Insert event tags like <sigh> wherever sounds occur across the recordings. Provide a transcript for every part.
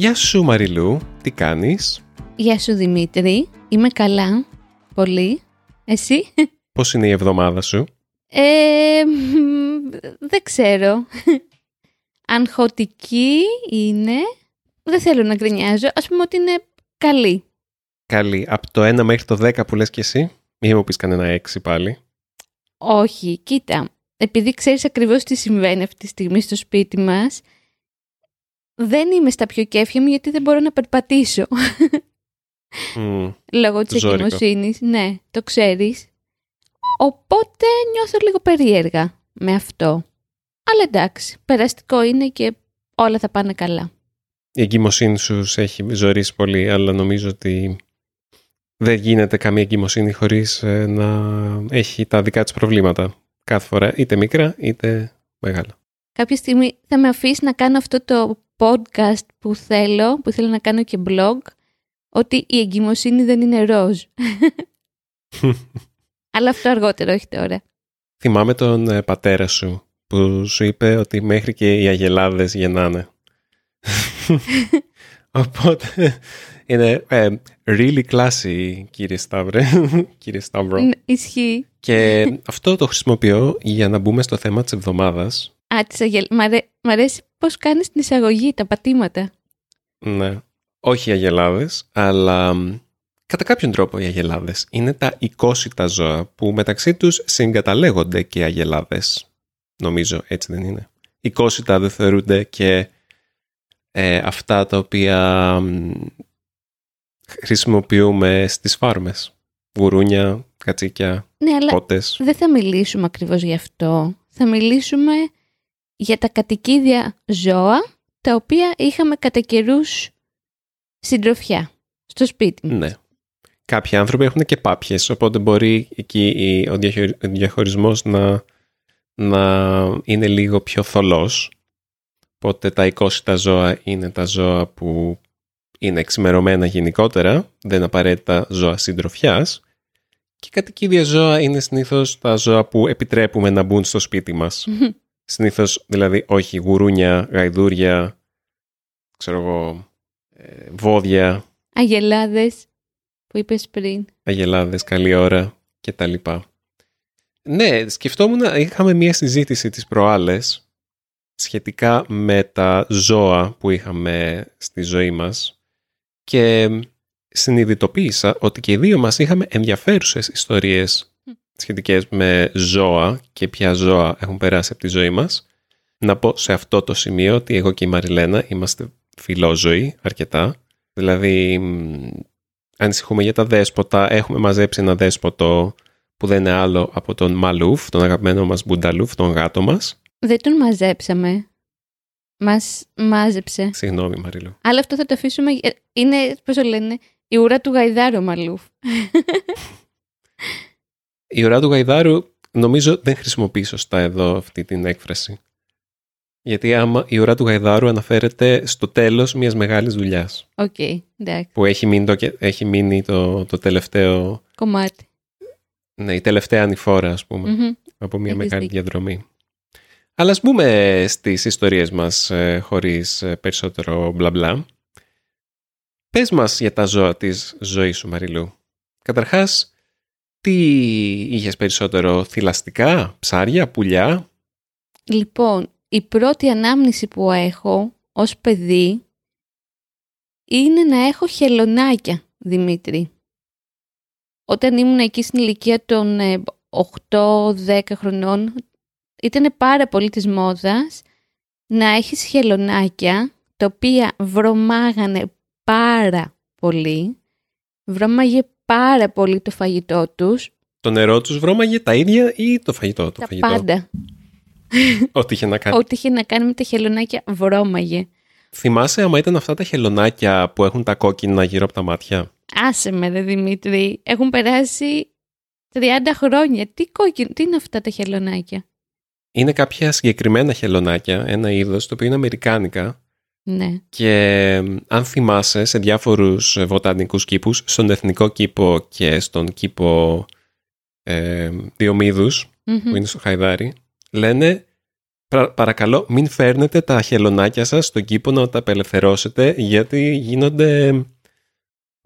Γεια σου Μαριλού, τι κάνεις; Γεια σου Δημήτρη, είμαι καλά, πολύ. Εσύ; Πώς είναι η εβδομάδα σου; Ε, δεν ξέρω. Αγχωτική είναι. Δεν θέλω να γκρινιάζω. Ας πούμε ότι είναι καλή. Καλή. Από το 1 μέχρι το 10 που λες και εσύ. Μην μου πεις κανένα 6 πάλι. Όχι, κοίτα. Επειδή ξέρεις ακριβώς τι συμβαίνει αυτή τη στιγμή στο σπίτι μας, δεν είμαι στα πιο κέφια μου γιατί δεν μπορώ να περπατήσω. Mm. Λόγω της Ζώρικο. εγκυμοσύνης. Ναι, το ξέρεις. Οπότε νιώθω λίγο περίεργα με αυτό. Αλλά εντάξει, περαστικό είναι και όλα θα πάνε καλά. Η εγκυμοσύνη σου σε έχει ζωρίσει πολύ, αλλά νομίζω ότι δεν γίνεται καμία εγκυμοσύνη χωρίς ε, να έχει τα δικά της προβλήματα. Κάθε φορά, είτε μικρά είτε μεγάλα. Κάποια στιγμή θα με αφήσεις να κάνω αυτό το podcast που θέλω, που θέλω να κάνω και blog, ότι η εγκυμοσύνη δεν είναι ροζ. <laughs> Αλλά αυτό αργότερο, όχι τώρα. Θυμάμαι τον ε, πατέρα σου που σου είπε ότι μέχρι και οι αγελάδες γεννάνε. <laughs> Οπότε είναι ε, really classy κύριε Σταύρε, <laughs> κύριε Σταύρο. Ναι, Ισχύει. Και αυτό το χρησιμοποιώ για να μπούμε στο θέμα της εβδομάδας. Α, τις αγελ... μ, αρέ... μ' αρέσει πώς κάνεις την εισαγωγή, τα πατήματα. Ναι. Όχι οι αγελάδες, αλλά μ, κατά κάποιον τρόπο οι αγελάδες είναι τα οικόσιτα ζώα που μεταξύ τους συγκαταλέγονται και οι αγελάδες. Νομίζω έτσι δεν είναι. Οικόσιτα δεν θεωρούνται και ε, αυτά τα οποία μ, χρησιμοποιούμε στις φάρμες. Γουρούνια, κατσίκια, Ναι, αλλά κότες. δεν θα μιλήσουμε ακριβώς γι' αυτό. Θα μιλήσουμε για τα κατοικίδια ζώα, τα οποία είχαμε κατά καιρούς συντροφιά στο σπίτι μας. Ναι. Κάποιοι άνθρωποι έχουν και πάπιες, οπότε μπορεί εκεί η- ο διαχωρι- ο διαχωρισμός να, να είναι λίγο πιο θολός. Οπότε τα οικόσιτα ζώα είναι τα ζώα που είναι εξημερωμένα γενικότερα, δεν είναι απαραίτητα ζώα συντροφιάς. Και κατοικίδια ζώα είναι συνήθως τα ζώα που επιτρέπουμε να μπουν στο σπίτι μας. Συνήθως δηλαδή όχι γουρούνια, γαϊδούρια, ξέρω εγώ, ε, βόδια, Αγελάδες που είπες πριν. αγελάδες, καλή ώρα και τα λοιπά. Ναι, σκεφτόμουν, είχαμε μία συζήτηση τις προάλλες σχετικά με τα ζώα που είχαμε στη ζωή μας και συνειδητοποίησα ότι και οι δύο μας είχαμε ενδιαφέρουσες ιστορίες σχετικές με ζώα και ποια ζώα έχουν περάσει από τη ζωή μας. Να πω σε αυτό το σημείο ότι εγώ και η Μαριλένα είμαστε φιλόζωοι αρκετά. Δηλαδή μ, ανησυχούμε για τα δέσποτα. Έχουμε μαζέψει ένα δέσποτο που δεν είναι άλλο από τον Μαλούφ, τον αγαπημένο μας Μπουνταλούφ, τον γάτο μας. Δεν τον μαζέψαμε. Μας μάζεψε. Συγγνώμη Μαριλού. Αλλά αυτό θα το αφήσουμε. για- Είναι, πώς το λένε, η ουρά του γαϊδάρου Μαριλού. <laughs> Η ουρά του Γαϊδάρου νομίζω δεν χρησιμοποιεί σωστά εδώ αυτή την έκφραση. Γιατί άμα η ουρά του Γαϊδάρου αναφέρεται στο τέλος μιας μεγάλης δουλειάς Οκ, εντάξει. που έχει μείνει, το, έχει μείνει το, το τελευταίο, Κομμάτι. ναι, η τελευταία ανηφόρα ας πούμε. Μμμ. από μια Έχεις μεγάλη δίκιο. διαδρομή. Αλλά ας μπούμε στις ιστορίες μας ε, χωρίς ε, περισσότερο μπλα μπλα. Πες μας για τα ζώα της ζωής σου Μαριλού. Καταρχάς, τι είχες περισσότερο θηλαστικά, ψάρια, πουλιά; Λοιπόν, η πρώτη ανάμνηση που έχω ως παιδί είναι να έχω χελωνάκια, Δημήτρη. Όταν ήμουν εκεί στην ηλικία των ε, 8-10 χρονών, ήταν πάρα πολύ της μόδας να έχεις χελωνάκια, τα οποία βρωμάγανε πάρα πολύ, βρώμαγε πάρα πολύ το φαγητό τους, Το νερό τους βρώμαγε τα ίδια ή το φαγητό. Το τα φαγητό; πάντα. Ό,τι είχε να κάνει. Ό,τι είχε να κάνει με τα χελωνάκια βρώμαγε. Θυμάσαι άμα ήταν αυτά τα χελωνάκια που έχουν τα κόκκινα γύρω από τα μάτια; Άσε με ρε Δημήτρη, έχουν περάσει 30 χρόνια. Τι κόκκινο, τι είναι αυτά τα χελωνάκια. Είναι κάποια συγκεκριμένα χελωνάκια, ένα είδος το οποίο είναι αμερικάνικα Ναι. και ε, αν θυμάσαι σε διάφορους ε, βοτανικούς κήπους, στον Εθνικό Κήπο και στον Κήπο ε, Διομήδους Μμμ. που είναι στο Χαϊδάρι, λένε Πρα- παρακαλώ, μην φέρνετε τα χελωνάκια σας στον κήπο να τα απελευθερώσετε, γιατί γίνονται...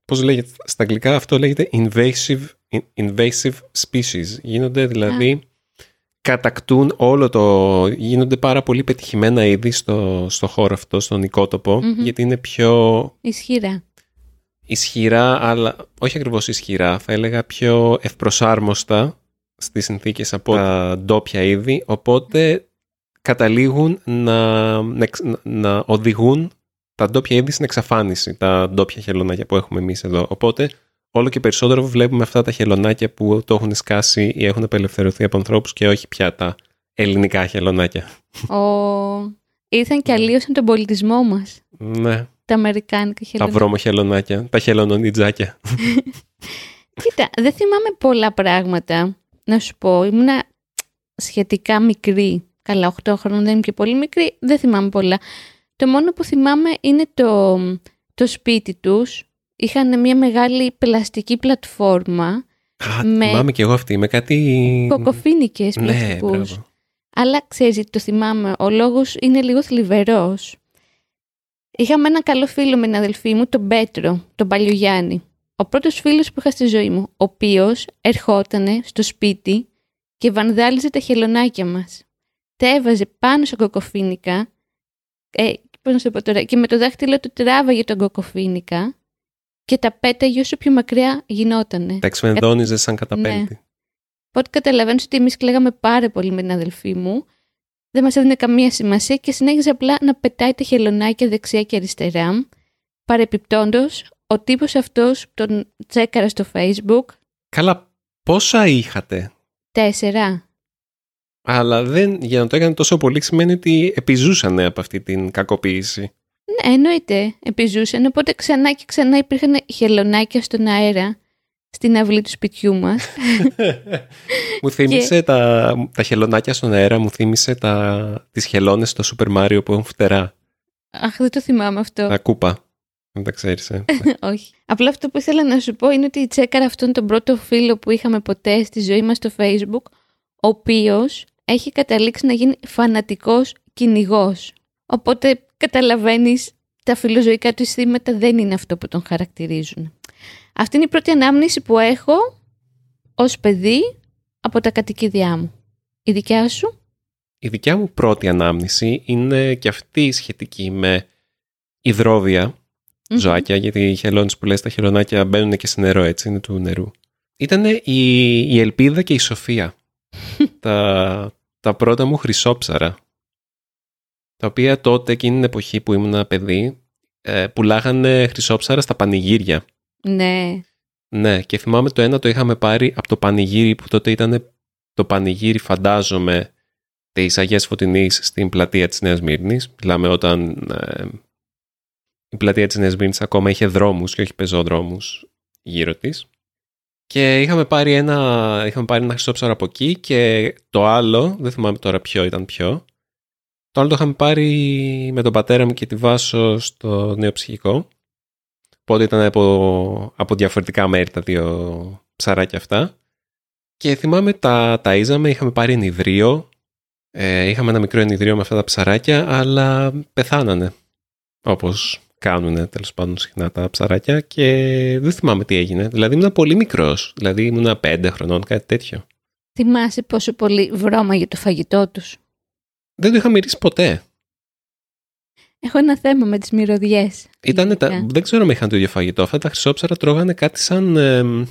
Πώς λέγεται, στα αγγλικά αυτό λέγεται invasive, invasive species. Γίνονται δηλαδή, κατακτούν όλο το... Γίνονται πάρα πολύ πετυχημένα είδη στο, στο χώρο αυτό, στον οικότοπο, Μμμ. γιατί είναι πιο Ισχυρά. ισχυρά, αλλά όχι ακριβώς ισχυρά, θα έλεγα πιο ευπροσάρμοστα στις συνθήκες από τα ντόπια είδη, οπότε καταλήγουν να, να, εξ- να- να οδηγούν τα ντόπια είδη στην εξαφάνιση, τα ντόπια χελωνάκια που έχουμε εμείς εδώ. Οπότε όλο και περισσότερο βλέπουμε αυτά τα χελωνάκια που το έχουν σκάσει ή έχουν απελευθερωθεί από ανθρώπους και όχι πια τα ελληνικά χελωνάκια. Ο... Ήρθαν και αλλίωσαν τον πολιτισμό μας. Ναι, Τα αμερικάνικα τα χελωνάκια. βρώμοχελωνάκια, τα χελωνονιτζάκια. <laughs> Κοίτα, δεν θυμάμαι πολλά πράγματα. Να σου πω, ήμουνα σχετικά μικρή. Καλά, 8 χρόνια δεν είμαι και πολύ μικρή, δεν θυμάμαι πολλά. Το μόνο που θυμάμαι είναι το, το σπίτι τους. Είχαν μια μεγάλη πλαστική πλατφόρμα, Α, Με- θυμάμαι και εγώ αυτή, με κάτι... κοκοφίνικες Ναι, πλαστικούς. μπράβο. Αλλά ξέρεις γιατί το θυμάμαι, ο λόγος είναι λίγο θλιβερός. Είχαμε ένα καλό φίλο με την αδελφή μου, τον Πέτρο, τον Παλιογιάννη. Ο πρώτος φίλος που είχα στη ζωή μου, ο οποίος ερχότανε στο σπίτι και βανδάλιζε τα χελωνάκια μας. Τα έβαζε πάνω σε κοκοφίνικα, ε, πώς να σου το πω τώρα, και με το δάχτυλο του τράβαγε τον κοκοφίνικα και τα πέταγε όσο πιο μακριά γινότανε. Τα εξφενδόνιζε σαν καταπέλτη. Οπότε καταλαβαίνω ότι εμείς κλαίγαμε πάρα πολύ με την αδελφή μου. Δεν μας έδινε καμία σημασία και συνέχιζε απλά να πετάει τα χελωνάκια δεξιά και αριστερά. Παρεπιπτόντως, ο τύπος αυτός τον τσέκαρα στο Facebook. Καλά, πόσα είχατε; Τέσσερα. Αλλά δεν, για να το έκανε τόσο πολύ σημαίνει ότι επιζούσανε από αυτή την κακοποίηση. Ναι, εννοείται. Επιζούσαν. Οπότε ξανά και ξανά υπήρχαν χελωνάκια στον αέρα στην αυλή του σπιτιού μας. <laughs> μου θύμισε τα, τα χελωνάκια στον αέρα, μου θύμισε τα, τις χελώνες στο Super Mario που έχουν φτερά. Αχ, δεν το θυμάμαι αυτό. Τα κούπα. Δεν τα ξέρεις, ε. <laughs> Όχι. Απλά αυτό που ήθελα να σου πω είναι ότι τσέκαρα αυτόν τον πρώτο φίλο που είχαμε ποτέ στη ζωή μας στο facebook, ο οποίος έχει καταλήξει να γίνει φανατικός κυνηγός. Οπότε καταλαβαίνεις τα φιλοζωικά του αισθήματα δεν είναι αυτό που τον χαρακτηρίζουν. Αυτή είναι η πρώτη ανάμνηση που έχω ως παιδί από τα κατοικίδια μου. Η δικιά σου; Η δικιά μου πρώτη ανάμνηση είναι και αυτή σχετική με υδρόβια ζωάκια, γιατί οι χελώνες που λες τα χελωνάκια μπαίνουν και σε νερό έτσι, είναι του νερού. Ήταν η, η Ελπίδα και η Σοφία. τα, τα πρώτα μου χρυσόψαρα. Τα οποία τότε, εκείνη την εποχή που ήμουν παιδί, ε, πουλάγανε χρυσόψαρα στα πανηγύρια. Ναι. Ναι, και θυμάμαι το ένα το είχαμε πάρει από το πανηγύρι που τότε ήταν το πανηγύρι, φαντάζομαι, της Αγίας Φωτεινής στην πλατεία της Νέας Μύρνης. Μιλάμε όταν ε, η πλατεία της Νέας Μύρνης ακόμα είχε δρόμους και όχι πεζόδρομους γύρω της. Και είχαμε πάρει ένα, είχαμε πάρει ένα χρυσόψαρο από εκεί και το άλλο, δεν θυμάμαι τώρα ποιο ήταν ποιο, το άλλο το είχαμε πάρει με τον πατέρα μου και τη Βάσο στο νέο ψυχικό. Οπότε ήταν από, από διαφορετικά μέρη τα δύο ψαράκια αυτά. Και θυμάμαι τα ταΐζαμε, είχαμε πάρει ενιδρίο. Ε, είχαμε ένα μικρό ενιδρίο με αυτά τα ψαράκια, αλλά πεθάνανε. Όπως κάνουν τέλος πάντων συχνά τα ψαράκια και δεν θυμάμαι τι έγινε. Δηλαδή ήμουν πολύ μικρός, δηλαδή ήμουν πέντε χρονών, κάτι τέτοιο. Θυμάσαι πόσο πολύ βρώμα για το φαγητό τους; Δεν το είχα μυρίσει ποτέ. Έχω ένα θέμα με τις μυρωδιές. Ήτανε τα, Γενικά. δεν ξέρω αν είχαν το ίδιο φαγητό. Αυτά τα χρυσόψαρα τρώγανε κάτι σαν, εμ,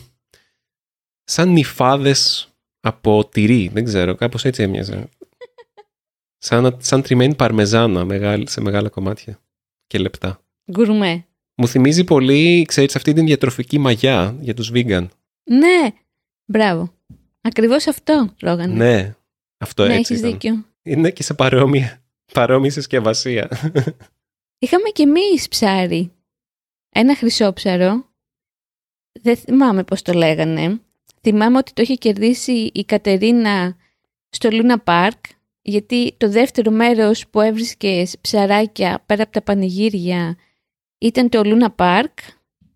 σαν νυφάδες από τυρί. Δεν ξέρω, κάπως έτσι έμοιαζε. <laughs> σαν, σαν τριμμένη παρμεζάνα μεγάλη, σε μεγάλα κομμάτια και λεπτά. Γκουρμέ. Μου θυμίζει πολύ, ξέρεις, αυτή την διατροφική μαγιά για τους vegan. Ναι, μπράβο. Ακριβώς αυτό τρώγανε. Ναι, αυτό ναι έτσι έχεις ήταν. δίκιο. Είναι και σε παρόμοια, παρόμοια συσκευασία. Είχαμε και εμείς ψάρι. Ένα χρυσόψαρο. Δεν θυμάμαι πώς το λέγανε. Θυμάμαι ότι το είχε κερδίσει η Κατερίνα στο Λούνα Πάρκ, γιατί το δεύτερο μέρος που έβρισκε ψαράκια πέρα από τα πανηγύρια ήταν το Λούνα Πάρκ.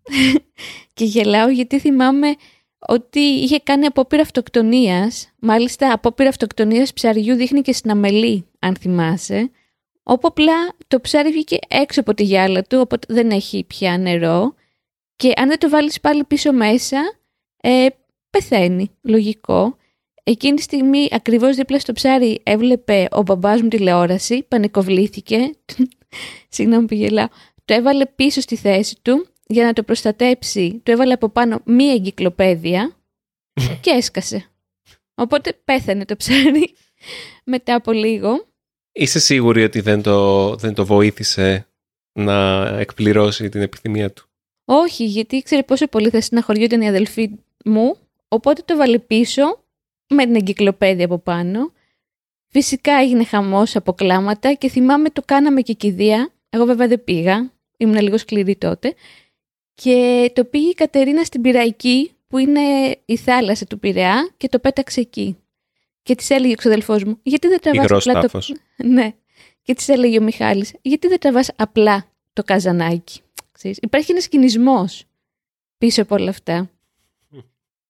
<laughs> και γελάω γιατί θυμάμαι ότι είχε κάνει απόπειρα αυτοκτονίας. Μάλιστα, απόπειρα αυτοκτονίας ψαριού δείχνει και στην αμελή, αν θυμάσαι. Όπου απλά το ψάρι βγήκε έξω από τη γυάλα του, οπότε δεν έχει πια νερό. Και αν δεν το βάλεις πάλι πίσω μέσα, ε, πεθαίνει. Λογικό. Εκείνη τη στιγμή, ακριβώς δίπλα στο ψάρι, έβλεπε ο μπαμπάς μου τηλεόραση, πανικοβλήθηκε, <laughs> συγγνώμη που γελάω, το έβαλε πίσω στη θέση του για να το προστατέψει, του έβαλε από πάνω μία εγκυκλοπαίδεια <laughs> και έσκασε. Οπότε πέθανε το ψάρι <laughs> μετά από λίγο. Είσαι σίγουρη ότι δεν το, δεν το βοήθησε να εκπληρώσει την επιθυμία του; Όχι, γιατί ήξερε πόσο πολύ θα συναχωριόταν η αδελφή μου, οπότε το βάλε πίσω με την εγκυκλοπαίδεια από πάνω. Φυσικά έγινε χαμός από κλάματα και θυμάμαι το κάναμε και κηδεία. Εγώ βέβαια δεν πήγα, ήμουν λίγο σκληρή τότε. Και το πήγε η Κατερίνα στην Πυραϊκή, που είναι η θάλασσα του Πειραιά, και το πέταξε εκεί. Και της έλεγε ο ξαδελφός μου, Γιατί δεν τραβάς απλά το. <laughs> Ναι. Και της έλεγε ο Μιχάλης, Γιατί δεν τραβάς απλά το καζανάκι; Ξέρεις. Υπάρχει ένας κινησμό πίσω από όλα αυτά.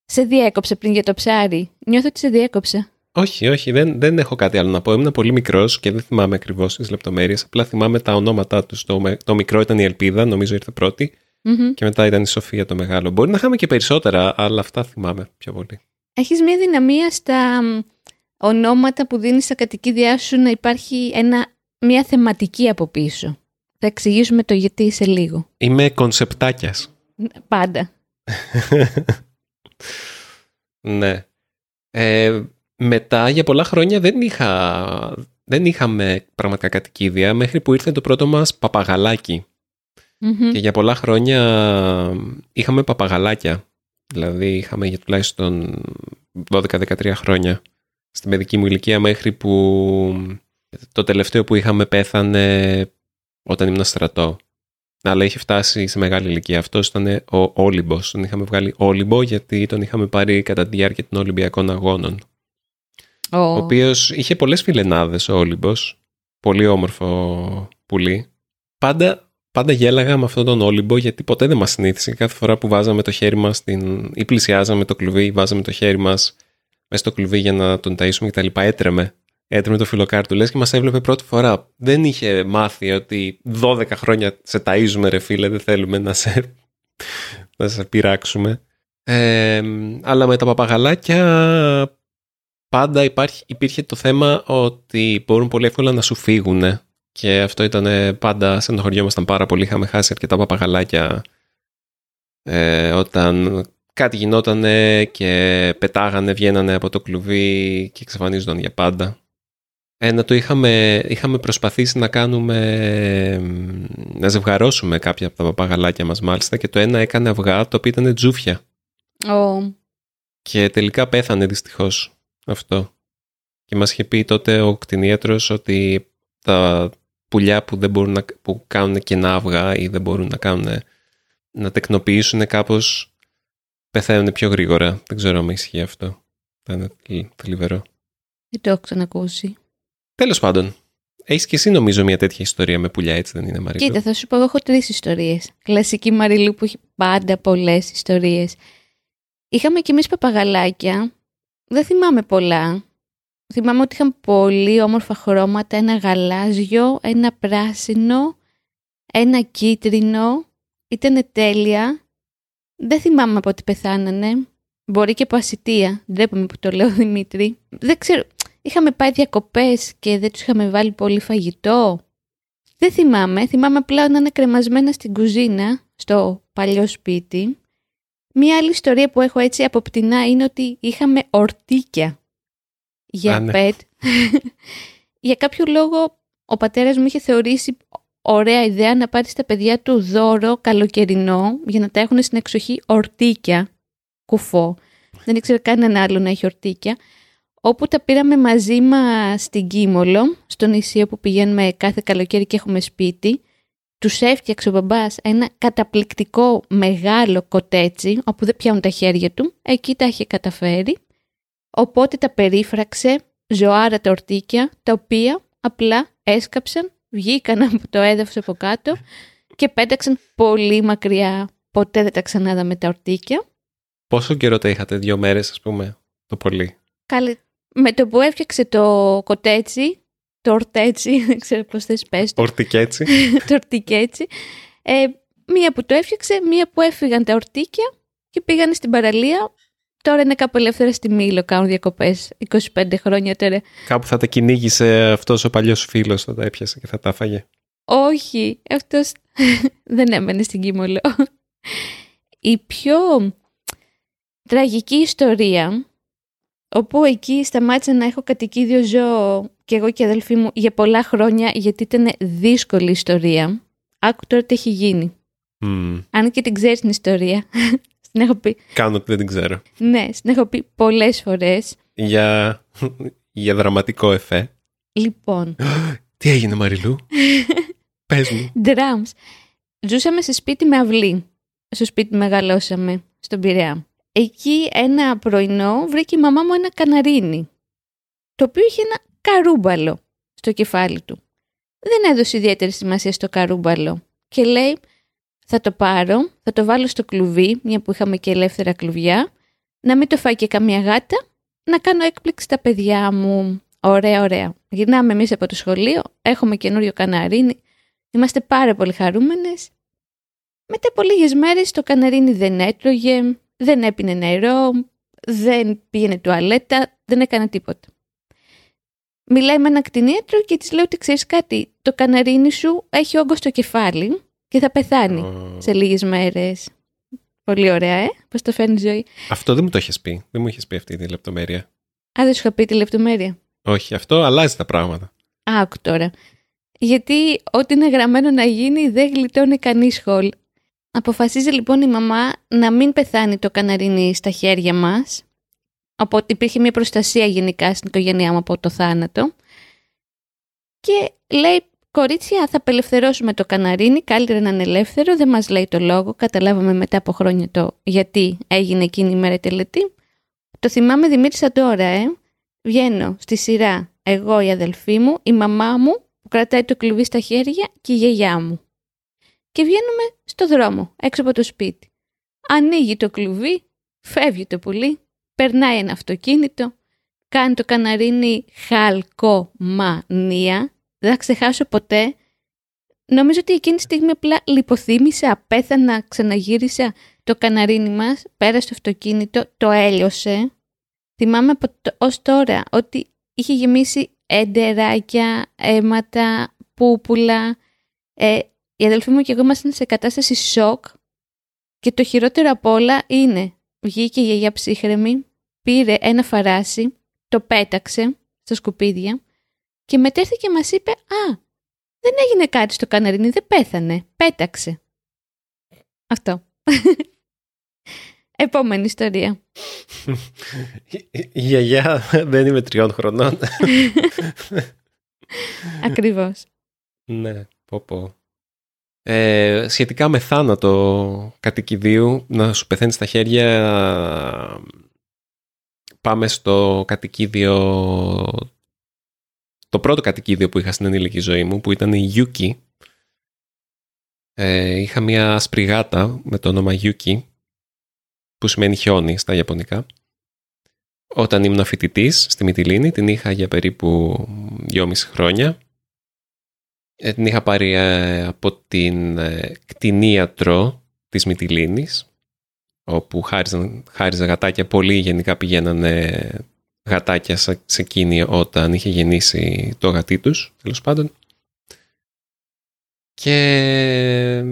Σε διέκοψε πριν για το ψάρι. Νιώθω ότι σε διέκοψε. Όχι, όχι, δεν, δεν έχω κάτι άλλο να πω. Ήμουν πολύ μικρός και δεν θυμάμαι ακριβώς τις λεπτομέρειες. Απλά θυμάμαι τα ονόματά τους. Το, το μικρό ήταν η Ελπίδα, νομίζω ήρθε πρώτη. Mm-hmm. Και μετά ήταν η Σοφία το μεγάλο. Μπορεί να είχαμε και περισσότερα, αλλά αυτά θυμάμαι πιο πολύ. Έχεις μια δυναμία στα ονόματα που δίνεις στα κατοικίδια σου να υπάρχει ένα, μια θεματική από πίσω. Θα εξηγήσουμε το γιατί σε λίγο. Είμαι κονσεπτάκιας. Πάντα. <laughs> ναι. Ε, μετά για πολλά χρόνια δεν, είχα, δεν είχαμε πραγματικά κατοικίδια μέχρι που ήρθε το πρώτο μας παπαγαλάκι. Και για πολλά χρόνια είχαμε παπαγαλάκια. Δηλαδή είχαμε για τουλάχιστον 12-13 χρόνια στην παιδική μου ηλικία μέχρι που το τελευταίο που είχαμε πέθανε όταν ήμουν στρατό. Αλλά είχε φτάσει σε μεγάλη ηλικία. Αυτός ήταν ο Όλυμπος. Τον είχαμε βγάλει Όλυμπο γιατί τον είχαμε πάρει κατά τη διάρκεια των Ολυμπιακών Αγώνων. Ο οποίος είχε πολλές φιλενάδες ο Όλυμπος. Πολύ όμορφο πουλί. Πάντα, πάντα γέλαγα με αυτόν τον Όλυμπο γιατί ποτέ δεν μας συνήθισε. Κάθε φορά που βάζαμε το χέρι μας στην... ή πλησιάζαμε το κλουβί, ή βάζαμε το χέρι μας μέσα στο κλουβί για να τον ταΐσουμε κτλ. Έτρεμε έτρεμε το φιλοκάρ του, λες και μας έβλεπε πρώτη φορά. Δεν είχε μάθει ότι 12 χρόνια σε ταΐζουμε ρε φίλε, δεν θέλουμε να σε, να σε πειράξουμε. Ε, αλλά με τα παπαγαλάκια πάντα υπάρχει, υπήρχε το θέμα ότι μπορούν πολύ εύκολα να σου φύγουν και αυτό ήταν πάντα στενοχωριόμασταν πάρα πολύ. Είχαμε χάσει αρκετά παπαγαλάκια ε, όταν κάτι γινόταν και πετάγανε, βγαίνανε από το κλουβί και εξαφανίζονταν για πάντα. Ένα το είχαμε, είχαμε προσπαθήσει να κάνουμε, να ζευγαρώσουμε κάποια από τα παπαγαλάκια μας μάλιστα και το ένα έκανε αυγά το οποίο ήταν τζούφια. Oh. Και τελικά πέθανε δυστυχώς αυτό. Και μας είχε πει τότε ο κτηνίατρος ότι τα πουλιά που, δεν μπορούν να, που κάνουν κενά αυγά ή δεν μπορούν να, κάνουν, να τεκνοποιήσουν κάπως πεθαίνουν πιο γρήγορα. Δεν ξέρω αν ισχύει αυτό. Ήταν θλιβερό. Δεν το έχω ξανακούσει. Τέλος πάντων, έχεις και εσύ νομίζω μια τέτοια ιστορία με πουλιά, έτσι δεν είναι Μαριλού; Κοίτα, θα σου πω, εγώ έχω τρεις ιστορίες. Κλασική Μαριλού που έχει πάντα πολλές ιστορίες. Είχαμε κι εμείς παπαγαλάκια. Δεν θυμάμαι πολλά. Θυμάμαι ότι είχαν πολύ όμορφα χρώματα. Ένα γαλάζιο, ένα πράσινο, ένα κίτρινο. Ήταν τέλεια. Δεν θυμάμαι από ό,τι πεθάνανε. Μπορεί και από ασυτεία. Ντρέπομαι που το λέω Δημήτρη. Δεν ξέρω είχαμε πάει διακοπές και δεν τους είχαμε βάλει πολύ φαγητό. Δεν θυμάμαι, θυμάμαι απλά να είναι κρεμασμένα στην κουζίνα, στο παλιό σπίτι. Μία άλλη ιστορία που έχω έτσι από πτηνά είναι ότι είχαμε ορτίκια για ναι. πέτ. <laughs> για κάποιο λόγο ο πατέρας μου είχε θεωρήσει ωραία ιδέα να πάρει στα παιδιά του δώρο καλοκαιρινό για να τα έχουν στην εξοχή ορτίκια, κουφό. Δεν ήξερα κανέναν άλλο να έχει ορτίκια όπου τα πήραμε μαζί μας στην Κίμολο, στο νησί όπου πηγαίνουμε κάθε καλοκαίρι και έχουμε σπίτι. Τους έφτιαξε ο μπαμπάς ένα καταπληκτικό μεγάλο κοτέτσι, όπου δεν πιάνουν τα χέρια του. Εκεί τα είχε καταφέρει. Οπότε τα περίφραξε ζωάρα τα ορτίκια, τα οποία απλά έσκαψαν, βγήκαν από το έδαφος από κάτω και πέταξαν πολύ μακριά. Ποτέ δεν τα ξανάδαμε τα ορτίκια. Πόσο καιρό τα είχατε, δύο μέρες ας πούμε, το πολύ; Καλή. Με το που έφτιαξε το κοτέτσι, το ορτέτσι, <laughs> δεν ξέρω πώς θες πες το, Ορτικέτσι. <laughs> το ορτικέτσι, ε, μία που το έφτιαξε, μία που έφυγαν τα ορτίκια και πήγανε στην παραλία. Τώρα είναι κάπου ελεύθερα στη Μήλο, κάνουν διακοπές, 25 χρόνια τώρα. Κάπου θα τα κυνήγησε αυτός ο παλιός φίλος, θα τα έπιασε και θα τα φάγε. Όχι, αυτός <laughs> δεν έμενε στην Κίμολο. Η πιο τραγική ιστορία, όπου εκεί σταμάτησα να έχω κατοικίδιο ζώο και εγώ και η αδελφή μου για πολλά χρόνια, γιατί ήταν δύσκολη ιστορία. Άκου τώρα τι έχει γίνει. Μμμ. Αν και την ξέρεις την ιστορία, <laughs> την έχω πει, Κάνω ότι δεν την ξέρω. ναι, την έχω πει πολλές φορές. Για, για δραματικό εφέ. Λοιπόν, <gasps> Τι έγινε Μαριλού; <laughs> Πες μου. drums. Ζούσαμε σε σπίτι με αυλή. Στο σπίτι μεγαλώσαμε, στον Πειραιά. Εκεί ένα πρωινό βρήκε η μαμά μου ένα καναρίνι, το οποίο είχε ένα καρούμπαλο στο κεφάλι του. Δεν έδωσε ιδιαίτερη σημασία στο καρούμπαλο και λέει θα το πάρω, θα το βάλω στο κλουβί, μια που είχαμε και ελεύθερα κλουβιά, να μην το φάει και καμία γάτα, να κάνω έκπληξη στα παιδιά μου. Ωραία, ωραία. Γυρνάμε εμείς από το σχολείο, έχουμε καινούριο καναρίνι, είμαστε πάρα πολύ χαρούμενες. Μετά από λίγες μέρες το καναρίνι δεν έτρωγε, δεν έπινε νερό, δεν πήγαινε τουαλέτα, δεν έκανε τίποτα. Μιλάει με ένα κτηνίατρο και της λέω ότι ξέρεις κάτι, το καναρίνι σου έχει όγκο στο κεφάλι και θα πεθάνει Ω, σε λίγες μέρες. Πολύ ωραία, ε, πώς το φέρνει η ζωή. Αυτό δεν μου το έχεις πει. Δεν μου έχεις πει αυτή τη λεπτομέρεια. Α, δεν σου είχα πει τη λεπτομέρεια. Όχι, αυτό αλλάζει τα πράγματα. Άκου τώρα. Γιατί ό,τι είναι γραμμένο να γίνει δεν γλιτώνει κανείς χολ. Αποφασίζει λοιπόν η μαμά να μην πεθάνει το καναρίνι στα χέρια μας. Οπότε υπήρχε μια προστασία γενικά στην οικογένειά μου από το θάνατο. Και λέει, κορίτσια θα απελευθερώσουμε το καναρίνι, καλύτερα να είναι ελεύθερο, δεν μας λέει το λόγο. Καταλάβαμε μετά από χρόνια το γιατί έγινε εκείνη η μέρα η τελετή. Το θυμάμαι Δημήτρης σαν τώρα, ε. Βγαίνω στη σειρά εγώ, η αδελφή μου, η μαμά μου που κρατάει το κλουβί στα χέρια και η γιαγιά μου. Και βγαίνουμε στο δρόμο, έξω από το σπίτι. Ανοίγει το κλουβί, φεύγει το πουλί, περνάει ένα αυτοκίνητο, κάνει το καναρίνι χαλκομανία. Δεν θα ξεχάσω ποτέ. Νομίζω ότι εκείνη τη στιγμή απλά λιποθύμησα, απέθανα, ξαναγύρισα το καναρίνι μας, πέρασε το αυτοκίνητο, το έλειωσε. Θυμάμαι από το, ως τώρα ότι είχε γεμίσει έντεράκια, αίματα, πούπουλα. Ε, η αδελφή μου και εγώ ήμασταν σε κατάσταση σοκ και το χειρότερο απ' όλα είναι βγήκε η γιαγιά ψύχρεμη, πήρε ένα φαράσι, το πέταξε στα σκουπίδια και μετέρθη και μας είπε «Α, δεν έγινε κάτι στο καναρίνι, δεν πέθανε, πέταξε». Αυτό. <laughs> Επόμενη ιστορία. Η- Η η γιαγιά δεν είμαι τριών χρονών. <laughs> Ακριβώς. ναι, πω πω. Ε, σχετικά με θάνατο κατοικιδίου, να σου πεθαίνει στα χέρια, πάμε στο κατοικίδιο, το πρώτο κατοικίδιο που είχα στην ενήλικη ζωή μου, που ήταν η Yuki. Ε, είχα μια άσπρη γάτα με το όνομα Yuki, που σημαίνει χιόνι στα Ιαπωνικά. Όταν ήμουν φοιτητής στη Μυτιλίνη, την είχα για περίπου δυόμιση χρόνια. Ε, την είχα πάρει ε, από την ε, κτηνίατρο της Μυτιλίνης, όπου χάριζαν, χάριζα γατάκια. Πολλοί γενικά πηγαίνανε γατάκια σε, σε εκείνη όταν είχε γεννήσει το γατί τους, τέλος πάντων. Και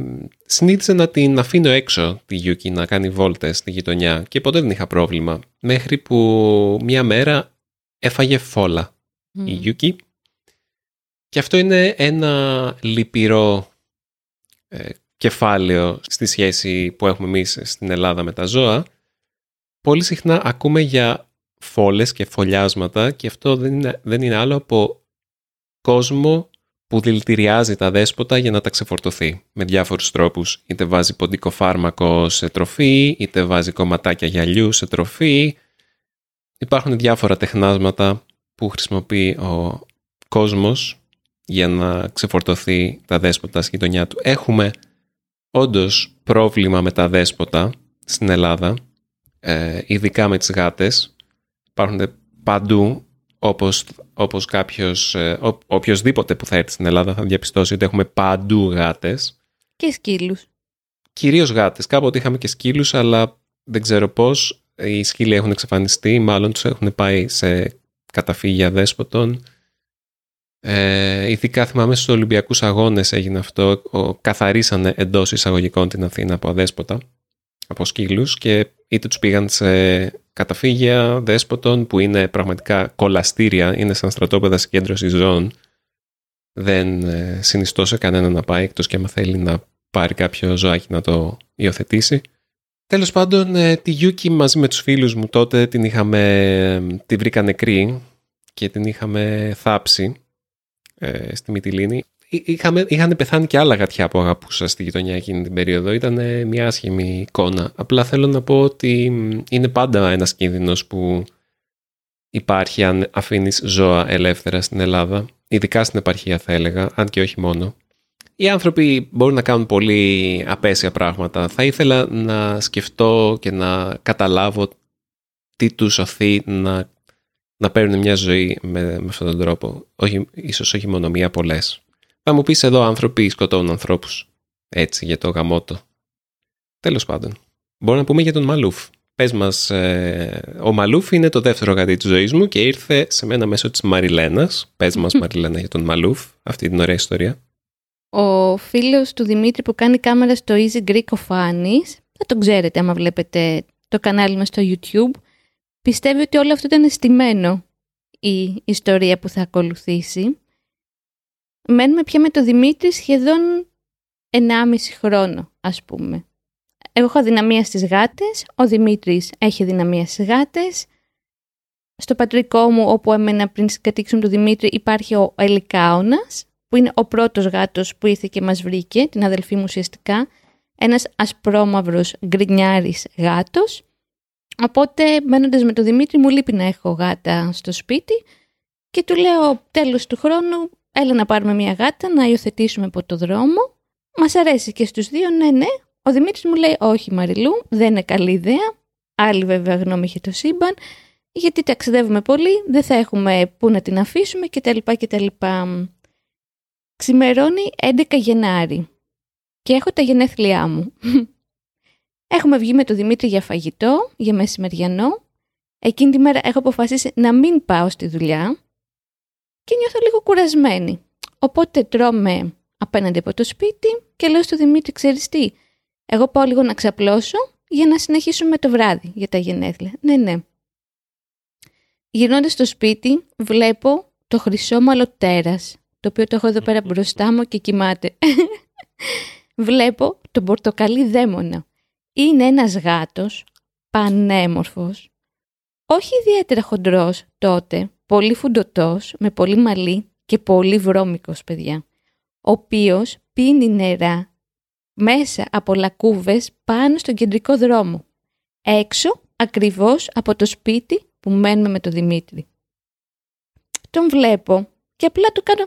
συνήθιζα να την αφήνω έξω τη Γιούκη να κάνει βόλτες στη γειτονιά και ποτέ δεν είχα πρόβλημα. Μέχρι που μια μέρα έφαγε φόλα η Γιούκη και αυτό είναι ένα λυπηρό ε, κεφάλαιο στη σχέση που έχουμε εμείς στην Ελλάδα με τα ζώα. Πολύ συχνά ακούμε για φόλες και φωλιάσματα και αυτό δεν είναι, δεν είναι άλλο από κόσμο που δηλητηριάζει τα δέσποτα για να τα ξεφορτωθεί με διάφορους τρόπους. Είτε βάζει ποντικό φάρμακο σε τροφή, είτε βάζει κομματάκια γυαλιού σε τροφή. Υπάρχουν διάφορα τεχνάσματα που χρησιμοποιεί ο κόσμος για να ξεφορτωθεί τα δέσποτα στη γειτονιά του. Έχουμε όντως πρόβλημα με τα δέσποτα στην Ελλάδα. ε, ειδικά με τις γάτες. Υπάρχουν παντού, όπως, όπως κάποιος, ε, ο, οποιοςδήποτε που θα έρθει στην Ελλάδα θα διαπιστώσει ότι έχουμε παντού γάτες. Και σκύλους. Κυρίως γάτες. Κάποτε είχαμε και σκύλους, αλλά δεν ξέρω πώς. Οι σκύλοι έχουν εξαφανιστεί, μάλλον τους έχουν πάει σε καταφύγια δέσποτων. Ε, ειδικά θυμάμαι στους Ολυμπιακούς Αγώνες έγινε αυτό, ο, καθαρίσανε εντός εισαγωγικών την Αθήνα από αδέσποτα, από σκύλους και είτε τους πήγαν σε καταφύγια δέσποτων που είναι πραγματικά κολαστήρια, είναι σαν στρατόπεδα συγκέντρωσης ζώων. Δεν ε, συνιστώ σε κανένα να πάει εκτός και άμα θέλει να πάρει κάποιο ζωάκι να το υιοθετήσει. Τέλος πάντων, ε, τη Γιούκη μαζί με τους φίλους μου τότε την είχαμε, τη βρήκα νεκρή και την είχαμε θάψει ε, στη Μυτιλίνη. Είχαμε, είχαν πεθάνει και άλλα γατιά που αγαπούσα στη γειτονιά εκείνη την περίοδο. Ήταν μια άσχημη εικόνα. Απλά θέλω να πω ότι είναι πάντα ένας κίνδυνος που υπάρχει αν αφήνεις ζώα ελεύθερα στην Ελλάδα. Ειδικά στην επαρχία θα έλεγα, αν και όχι μόνο. Οι άνθρωποι μπορούν να κάνουν πολύ απέσια πράγματα. Θα ήθελα να σκεφτώ και να καταλάβω τι τους σωθεί να να παίρνουν μια ζωή με, με αυτόν τον τρόπο. Όχι, ίσως όχι μόνο μία, πολλές. Θα μου πεις εδώ άνθρωποι σκοτώνουν ανθρώπους. Έτσι, για το γαμότο. Τέλος πάντων. Μπορούμε να πούμε για τον Μαλούφ. Πες μας, ε, ο Μαλούφ είναι το δεύτερο γατί της ζωής μου και ήρθε σε μένα μέσω της Μαριλένας. Πες μας Μαριλένα για τον Μαλούφ, αυτή την ωραία ιστορία. Ο φίλος του Δημήτρη που κάνει κάμερα στο Easy Greek of Annie's, θα τον ξέρετε άμα βλέπετε το κανάλι μας στο YouTube, πιστεύει ότι όλο αυτό ήταν στημένο η ιστορία που θα ακολουθήσει. Μένουμε πια με το Δημήτρη σχεδόν 1,5 χρόνο, ας πούμε. Εγώ έχω δυναμία στις γάτες, ο Δημήτρης έχει δυναμία στις γάτες. Στο πατρικό μου, όπου έμενα πριν κατήξουμε τον Δημήτρη, υπάρχει ο Ελικάωνας, που είναι ο πρώτος γάτος που ήρθε και μας βρήκε, την αδελφή μου ουσιαστικά. Ένας ασπρόμαυρος γκρινιάρης γάτος. Οπότε μένοντας με τον Δημήτρη μου λείπει να έχω γάτα στο σπίτι και του λέω τέλος του χρόνου έλα να πάρουμε μια γάτα να υιοθετήσουμε από το δρόμο. Μας αρέσει και στους δύο, ναι ναι. Ο Δημήτρης μου λέει όχι Μαριλού, δεν είναι καλή ιδέα. Άλλη βέβαια γνώμη είχε το σύμπαν. Γιατί ταξιδεύουμε πολύ, δεν θα έχουμε πού να την αφήσουμε κτλ. κτλ. Ξημερώνει 11 Γενάρη και έχω τα γενέθλιά μου. <laughs> Έχουμε βγει με τον Δημήτρη για φαγητό, για μεσημεριανό. Εκείνη τη μέρα έχω αποφασίσει να μην πάω στη δουλειά και νιώθω λίγο κουρασμένη. Οπότε τρώμε απέναντι από το σπίτι και λέω στο Δημήτρη, ξέρεις τι, εγώ πάω λίγο να ξαπλώσω για να συνεχίσουμε το βράδυ για τα γενέθλια. Ναι, ναι. Γυρνώντας στο σπίτι βλέπω το χρυσόμαλο τέρας, το οποίο το έχω εδώ πέρα μπροστά μου και κοιμάται. <laughs> βλέπω τον πορτοκαλί δαίμονα είναι ένας γάτος πανέμορφος, όχι ιδιαίτερα χοντρός τότε, πολύ φουντωτός, με πολύ μαλλί και πολύ βρώμικος παιδιά, ο οποίος πίνει νερά μέσα από λακκούβες πάνω στον κεντρικό δρόμο, έξω ακριβώς από το σπίτι που μένουμε με τον Δημήτρη. Τον βλέπω και απλά του κάνω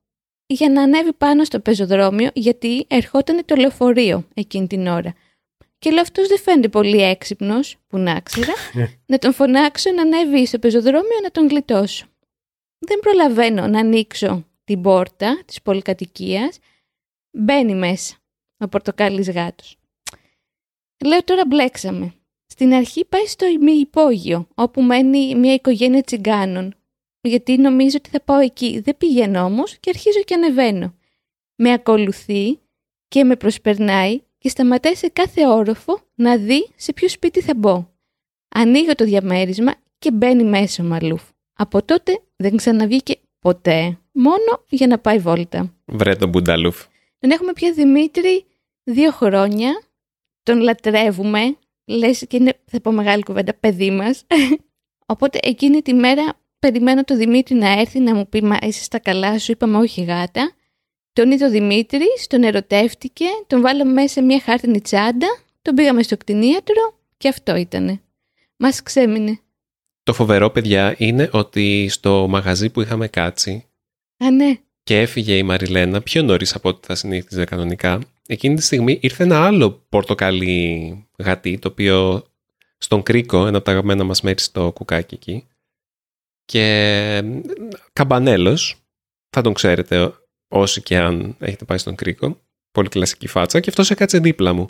<tsk> για να ανέβει πάνω στο πεζοδρόμιο γιατί ερχόταν το λεωφορείο εκείνη την ώρα και λέω αυτός δεν φαίνεται πολύ έξυπνος, που να ξέρα, <laughs> να τον φωνάξω να ανέβει στο πεζοδρόμιο να τον γλιτώσω. Δεν προλαβαίνω να ανοίξω την πόρτα της πολυκατοικίας. Μπαίνει μέσα ο πορτοκάλις γάτος. Λέω τώρα μπλέξαμε. Στην αρχή πάει στο υπόγειο, όπου μένει μια οικογένεια τσιγκάνων. Γιατί νομίζω ότι θα πάω εκεί. Δεν πηγαίνω όμως και αρχίζω και ανεβαίνω. Με ακολουθεί και με προσπερνάει και σταματάει σε κάθε όροφο να δει σε ποιο σπίτι θα μπω. Ανοίγω το διαμέρισμα και μπαίνει μέσα ο Μαλούφ. Από τότε δεν ξαναβγήκε ποτέ, μόνο για να πάει βόλτα. Βρε τον Μπουνταλούφ. Τον έχουμε πια Δημήτρη δύο χρόνια, τον λατρεύουμε, λες και είναι, θα πω μεγάλη κουβέντα, παιδί μας. <laughs> Οπότε εκείνη τη μέρα περιμένω το Δημήτρη να έρθει να μου πει «Μα είσαι στα καλά σου», είπαμε «Όχι γάτα». Τον είδε ο Δημήτρης, τον ερωτεύτηκε, τον βάλαμε μέσα σε μια χάρτινη τσάντα, τον πήγαμε στο κτηνίατρο και αυτό ήτανε. Μας ξέμεινε. Το φοβερό, παιδιά, είναι ότι στο μαγαζί που είχαμε κάτσει Α, ναι. και έφυγε η Μαριλένα πιο νωρίς από ό,τι θα συνήθιζε κανονικά, εκείνη τη στιγμή ήρθε ένα άλλο πορτοκαλί γατί, το οποίο στον Κρίκο, ένα από τα αγαπημένα μας μέρη στο κουκάκι εκεί. Και Καμπανέλος, θα τον ξέρετε όσοι και αν έχετε πάει στον Κρίκο, πολύ κλασική φάτσα, και αυτός έκατσε δίπλα μου.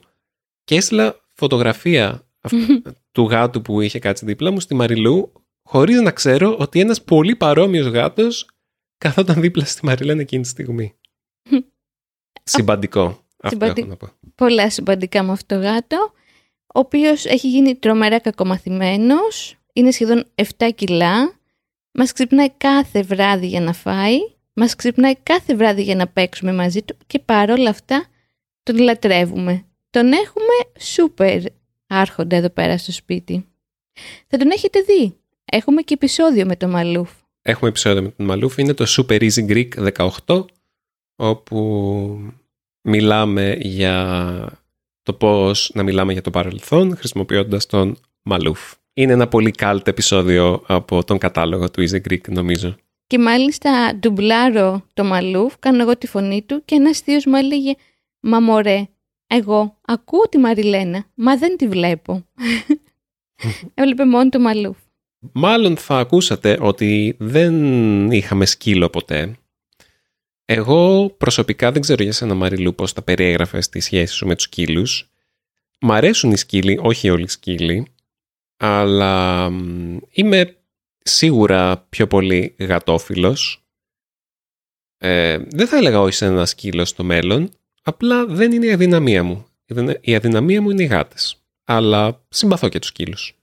Και έστειλα φωτογραφία <laughs> του γάτου που είχε κάτσει δίπλα μου στη Μαριλού, χωρίς να ξέρω ότι ένας πολύ παρόμοιος γάτος καθόταν δίπλα στη Μαριλένα εκείνη τη στιγμή. <laughs> Συμπαντικό. Αυτό έχω να πω. Πολλά συμπαντικά με αυτό το γάτο, ο οποίος έχει γίνει τρομερά κακομαθημένος, είναι σχεδόν 7 κιλά, μας ξυπνάει κάθε βράδυ για να φάει, μας ξυπνάει κάθε βράδυ για να παίξουμε μαζί του και παρόλα αυτά τον λατρεύουμε. Τον έχουμε σούπερ άρχοντα εδώ πέρα στο σπίτι. Θα τον έχετε δει. Έχουμε και επεισόδιο με τον Μαλούφ. Έχουμε επεισόδιο με τον Μαλούφ. Είναι το Super Easy Greek 18 όπου μιλάμε για το πώς να μιλάμε για το παρελθόν χρησιμοποιώντας τον Μαλούφ. Είναι ένα πολύ κάλτ επεισόδιο από τον κατάλογο του Easy Greek νομίζω. Και μάλιστα ντουμπλάρω το Μαλούφ, κάνω εγώ τη φωνή του και ένας θείος μου έλεγε «Μα μωρέ, εγώ ακούω τη Μαριλένα, μα δεν τη βλέπω». <laughs> Έβλεπε μόνο το Μαλούφ. Μάλλον θα ακούσατε ότι δεν είχαμε σκύλο ποτέ. Εγώ προσωπικά δεν ξέρω για σένα Μαριλού πώς τα περιέγραφες τη σχέση σου με τους σκύλους. Μ' αρέσουν οι σκύλοι, όχι όλοι οι σκύλοι, αλλά είμαι σίγουρα πιο πολύ γατόφιλος. Ε, δεν θα έλεγα όχι σε ένα σκύλο στο μέλλον, απλά δεν είναι η αδυναμία μου. Η αδυναμία μου είναι οι γάτες, αλλά συμπαθώ και τους σκύλους.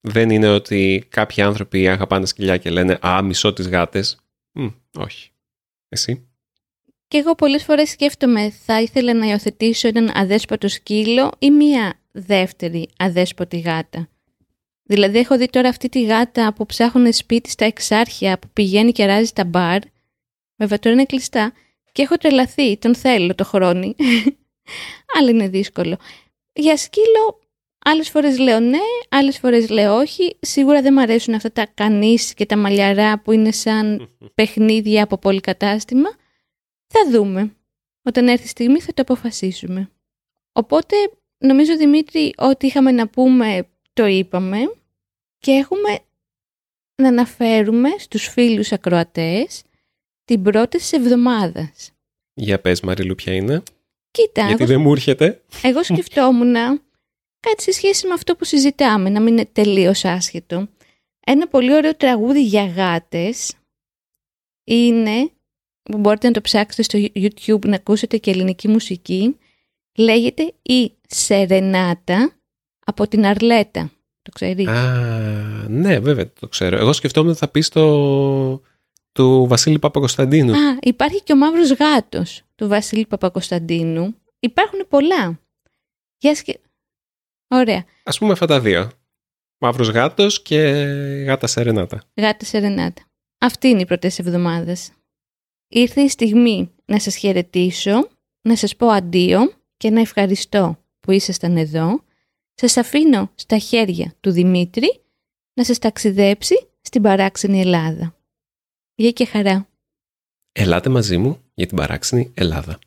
Δεν είναι ότι κάποιοι άνθρωποι αγαπάνε σκυλιά και λένε «Α, μισώ τις γάτες». Μ, όχι. Εσύ; Και εγώ πολλές φορές σκέφτομαι θα ήθελα να υιοθετήσω έναν αδέσποτο σκύλο ή μία δεύτερη αδέσποτη γάτα. Δηλαδή έχω δει τώρα αυτή τη γάτα που ψάχνουν σπίτι στα εξάρχεια που πηγαίνει και ράζει τα μπαρ. Βέβαια τώρα είναι κλειστά και έχω τρελαθεί, τον θέλω το χρόνο. <laughs> Αλλά είναι δύσκολο. Για σκύλο άλλες φορές λέω ναι, άλλες φορές λέω όχι. Σίγουρα δεν μου αρέσουν αυτά τα κανείς και τα μαλλιαρά που είναι σαν <laughs> παιχνίδια από πολυκατάστημα. Θα δούμε. Όταν έρθει η στιγμή θα το αποφασίσουμε. Οπότε νομίζω Δημήτρη ότι είχαμε να πούμε το είπαμε και έχουμε να αναφέρουμε στους φίλους ακροατές την πρώτη της εβδομάδας. Για πες Μαριλού ποια είναι. Κοίτα, Γιατί δεν μου έρχεται. Εγώ σκεφτόμουν κάτι σε σχέση με αυτό που συζητάμε, να μην είναι τελείως άσχετο. Ένα πολύ ωραίο τραγούδι για γάτες είναι, που μπορείτε να το ψάξετε στο YouTube να ακούσετε και ελληνική μουσική, λέγεται «Η Σερενάτα» από την Αρλέτα. Το ξέρεις. Α, ναι, βέβαια το ξέρω. Εγώ σκεφτόμουν ότι θα πεις το του Βασίλη Παπακοσταντίνου. Α, υπάρχει και ο Μαύρος Γάτος του Βασίλη Παπακοσταντίνου. Υπάρχουν πολλά. Για σκε... Ωραία. Ας πούμε αυτά τα δύο. Μαύρος Γάτος και Γάτα Σερενάτα. Γάτα Σερενάτα. Αυτή είναι η πρώτη εβδομάδα. Ήρθε η στιγμή να σας χαιρετήσω, να σας πω αντίο και να ευχαριστώ που ήσασταν εδώ σας αφήνω στα χέρια του Δημήτρη να σας ταξιδέψει στην παράξενη Ελλάδα. Γεια και χαρά. Ελάτε μαζί μου για την παράξενη Ελλάδα.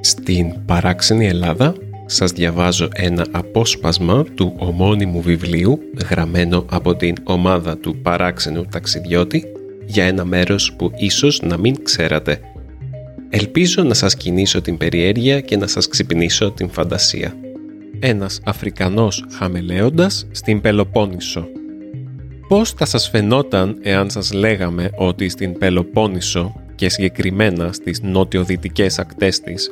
Στην παράξενη Ελλάδα σας διαβάζω ένα απόσπασμα του ομώνυμου βιβλίου γραμμένο από την ομάδα του παράξενου ταξιδιώτη για ένα μέρος που ίσως να μην ξέρατε. Ελπίζω να σας κινήσω την περιέργεια και να σας ξυπνήσω την φαντασία. Ένας Αφρικανός χαμελέοντας στην Πελοπόννησο. Πώς θα σας φαινόταν εάν σας λέγαμε ότι στην Πελοπόννησο και συγκεκριμένα στις νότιο-δυτικές ακτές της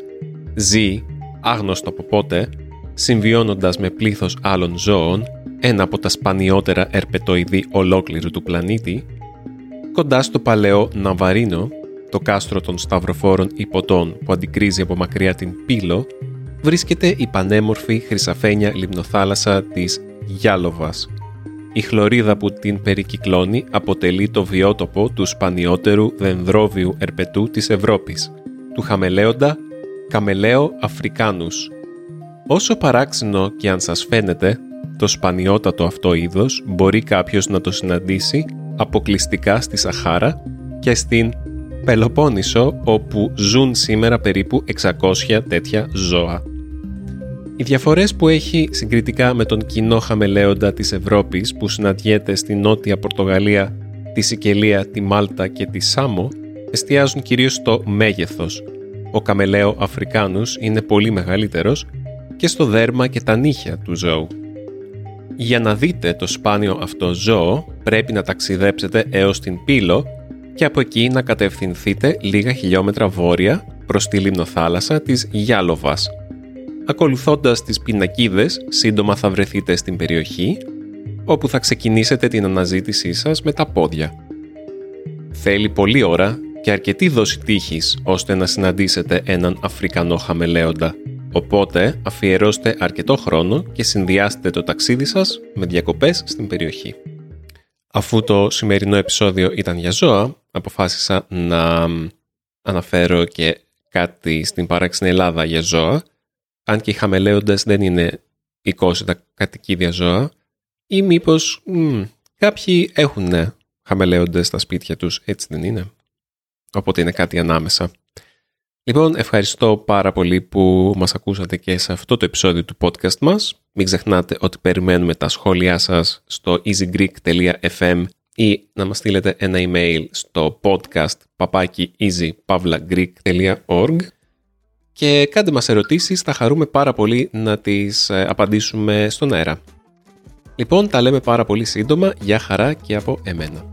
ζει άγνωστο από πότε, συμβιώνοντας με πλήθος άλλων ζώων, ένα από τα σπανιότερα ερπετοειδή ολόκληρου του πλανήτη, κοντά στο παλαιό Ναβαρίνο, το κάστρο των σταυροφόρων υποτών που αντικρίζει από μακριά την Πύλο, βρίσκεται η πανέμορφη χρυσαφένια λιμνοθάλασσα της Γιάλοβας. Η χλωρίδα που την περικυκλώνει αποτελεί το βιότοπο του σπανιότερου δενδρόβιου ερπετού της Ευρώπης, του χαμελέοντα Καμελαίο Αφρικάνους. Όσο παράξενο και αν σας φαίνεται, το σπανιότατο αυτό είδος μπορεί κάποιος να το συναντήσει αποκλειστικά στη Σαχάρα και στην Πελοπόννησο όπου ζουν σήμερα περίπου 600 τέτοια ζώα. Οι διαφορές που έχει συγκριτικά με τον κοινό χαμελέοντα της Ευρώπης που συναντιέται στη Νότια Πορτογαλία, τη Σικελία, τη Μάλτα και τη Σάμο εστιάζουν κυρίως στο μέγεθος. Ο καμελαίο Αφρικάνους είναι πολύ μεγαλύτερος και στο δέρμα και τα νύχια του ζώου. Για να δείτε το σπάνιο αυτό ζώο πρέπει να ταξιδέψετε έως την Πύλο και από εκεί να κατευθυνθείτε λίγα χιλιόμετρα βόρεια προς τη λιμνοθάλασσα της Γιάλοβας. Ακολουθώντας τις πινακίδες, σύντομα θα βρεθείτε στην περιοχή, όπου θα ξεκινήσετε την αναζήτησή σας με τα πόδια. Θέλει πολλή ώρα και αρκετή δόση τύχης ώστε να συναντήσετε έναν Αφρικανό χαμελέοντα. Οπότε αφιερώστε αρκετό χρόνο και συνδυάστε το ταξίδι σας με διακοπές στην περιοχή. Αφού το σημερινό επεισόδιο ήταν για ζώα, αποφάσισα να αναφέρω και κάτι στην παράξενη Ελλάδα για ζώα, αν και οι χαμελέοντες δεν είναι οικόσιτα κατοικίδια ζώα, ή μήπως μ, κάποιοι έχουν χαμελέοντες στα σπίτια τους, έτσι δεν είναι. Οπότε είναι κάτι ανάμεσα. Λοιπόν, ευχαριστώ πάρα πολύ που μας ακούσατε και σε αυτό το επεισόδιο του podcast μας. Μην ξεχνάτε ότι περιμένουμε τα σχόλιά σας στο easygreek.fm ή να μας στείλετε ένα email στο podcast papaki και κάντε μας ερωτήσεις, θα χαρούμε πάρα πολύ να τις ε, απαντήσουμε στον αέρα. Λοιπόν, τα λέμε πάρα πολύ σύντομα. Γεια χαρά και από εμένα.